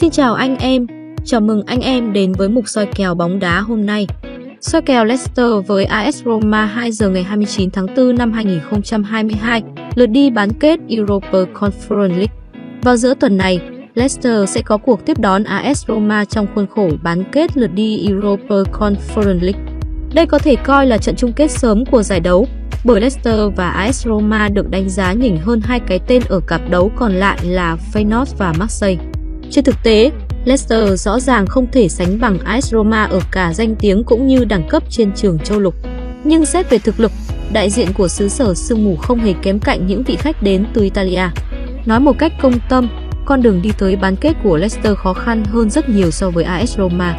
Xin chào anh em, chào mừng anh em đến với mục soi kèo bóng đá hôm nay. Soi kèo Leicester với AS Roma 2 giờ ngày 29 tháng 4 năm 2022, lượt đi bán kết Europa Conference League. Vào giữa tuần này, Leicester sẽ có cuộc tiếp đón AS Roma trong khuôn khổ bán kết lượt đi Europa Conference League. Đây có thể coi là trận chung kết sớm của giải đấu, bởi Leicester và AS Roma được đánh giá nhỉnh hơn hai cái tên ở cặp đấu còn lại là Feyenoord và Marseille. Trên thực tế, Leicester rõ ràng không thể sánh bằng AS Roma ở cả danh tiếng cũng như đẳng cấp trên trường châu lục. Nhưng xét về thực lực, đại diện của xứ sở sương mù không hề kém cạnh những vị khách đến từ Italia. Nói một cách công tâm, con đường đi tới bán kết của Leicester khó khăn hơn rất nhiều so với AS Roma.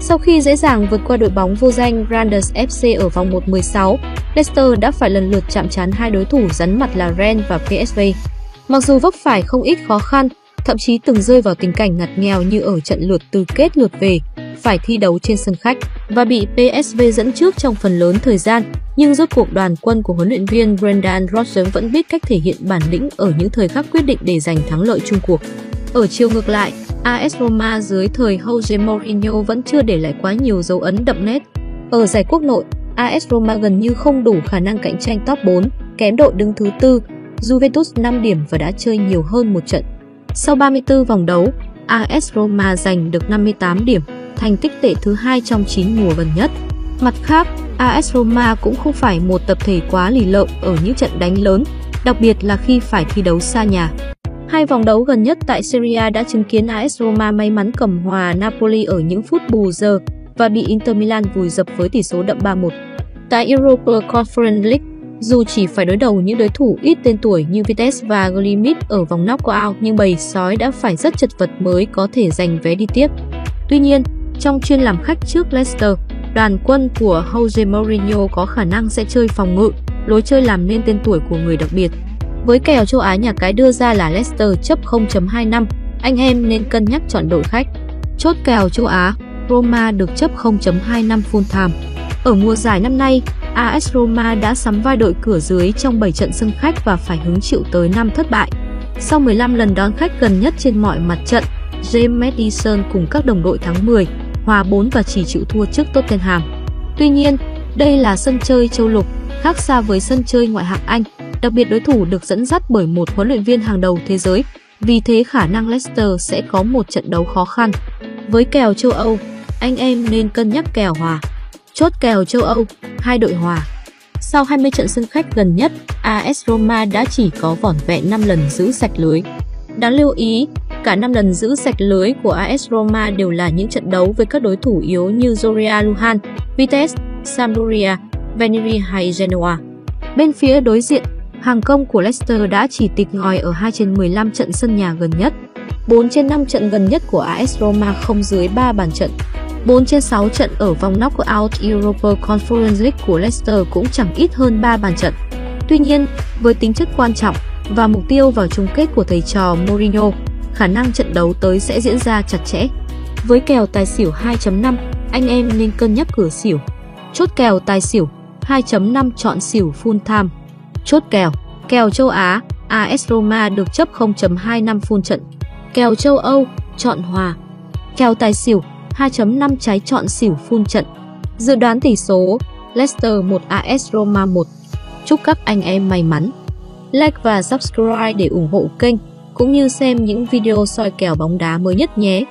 Sau khi dễ dàng vượt qua đội bóng vô danh Randers FC ở vòng 1-16, Leicester đã phải lần lượt chạm trán hai đối thủ rắn mặt là Rennes và PSV. Mặc dù vấp phải không ít khó khăn, thậm chí từng rơi vào tình cảnh ngặt nghèo như ở trận lượt từ kết lượt về, phải thi đấu trên sân khách và bị PSV dẫn trước trong phần lớn thời gian, nhưng rốt cuộc đoàn quân của huấn luyện viên Brendan Rodgers vẫn biết cách thể hiện bản lĩnh ở những thời khắc quyết định để giành thắng lợi chung cuộc. Ở chiều ngược lại, AS Roma dưới thời Jose Mourinho vẫn chưa để lại quá nhiều dấu ấn đậm nét. Ở giải quốc nội, AS Roma gần như không đủ khả năng cạnh tranh top 4, kém đội đứng thứ tư, Juventus 5 điểm và đã chơi nhiều hơn một trận. Sau 34 vòng đấu, AS Roma giành được 58 điểm, thành tích tệ thứ hai trong 9 mùa gần nhất. Mặt khác, AS Roma cũng không phải một tập thể quá lì lợm ở những trận đánh lớn, đặc biệt là khi phải thi đấu xa nhà. Hai vòng đấu gần nhất tại Serie A đã chứng kiến AS Roma may mắn cầm hòa Napoli ở những phút bù giờ và bị Inter Milan vùi dập với tỷ số đậm 3-1. Tại Europa Conference League, dù chỉ phải đối đầu những đối thủ ít tên tuổi như Vitesse và Glimit ở vòng knock-out nhưng bầy sói đã phải rất chật vật mới có thể giành vé đi tiếp. Tuy nhiên, trong chuyên làm khách trước Leicester, đoàn quân của Jose Mourinho có khả năng sẽ chơi phòng ngự, lối chơi làm nên tên tuổi của người đặc biệt. Với kèo châu Á nhà cái đưa ra là Leicester chấp 0.25, anh em nên cân nhắc chọn đội khách. Chốt kèo châu Á, Roma được chấp 0.25 full time. Ở mùa giải năm nay, AS Roma đã sắm vai đội cửa dưới trong 7 trận sân khách và phải hứng chịu tới 5 thất bại. Sau 15 lần đón khách gần nhất trên mọi mặt trận, James Madison cùng các đồng đội thắng 10, hòa 4 và chỉ chịu thua trước Tottenham. Tuy nhiên, đây là sân chơi châu lục, khác xa với sân chơi ngoại hạng Anh, đặc biệt đối thủ được dẫn dắt bởi một huấn luyện viên hàng đầu thế giới, vì thế khả năng Leicester sẽ có một trận đấu khó khăn. Với kèo châu Âu, anh em nên cân nhắc kèo hòa. Chốt kèo châu Âu, hai đội hòa. Sau 20 trận sân khách gần nhất, AS Roma đã chỉ có vỏn vẹn 5 lần giữ sạch lưới. Đáng lưu ý, cả 5 lần giữ sạch lưới của AS Roma đều là những trận đấu với các đối thủ yếu như Zoria Luhan, Vitesse, Sampdoria, Veneri hay Genoa. Bên phía đối diện, hàng công của Leicester đã chỉ tịch ngòi ở 2 trên 15 trận sân nhà gần nhất. 4 trên 5 trận gần nhất của AS Roma không dưới 3 bàn trận. 4 trên 6 trận ở vòng knockout Europa Conference League của Leicester cũng chẳng ít hơn 3 bàn trận. Tuy nhiên, với tính chất quan trọng và mục tiêu vào chung kết của thầy trò Mourinho, khả năng trận đấu tới sẽ diễn ra chặt chẽ. Với kèo tài xỉu 2.5, anh em nên cân nhắc cửa xỉu. Chốt kèo tài xỉu 2.5 chọn xỉu full time. Chốt kèo, kèo châu Á, AS Roma được chấp 0.25 full trận. Kèo châu Âu, chọn hòa. Kèo tài xỉu 2.5 trái chọn xỉu full trận. Dự đoán tỷ số, Leicester 1 AS Roma 1. Chúc các anh em may mắn. Like và subscribe để ủng hộ kênh, cũng như xem những video soi kèo bóng đá mới nhất nhé.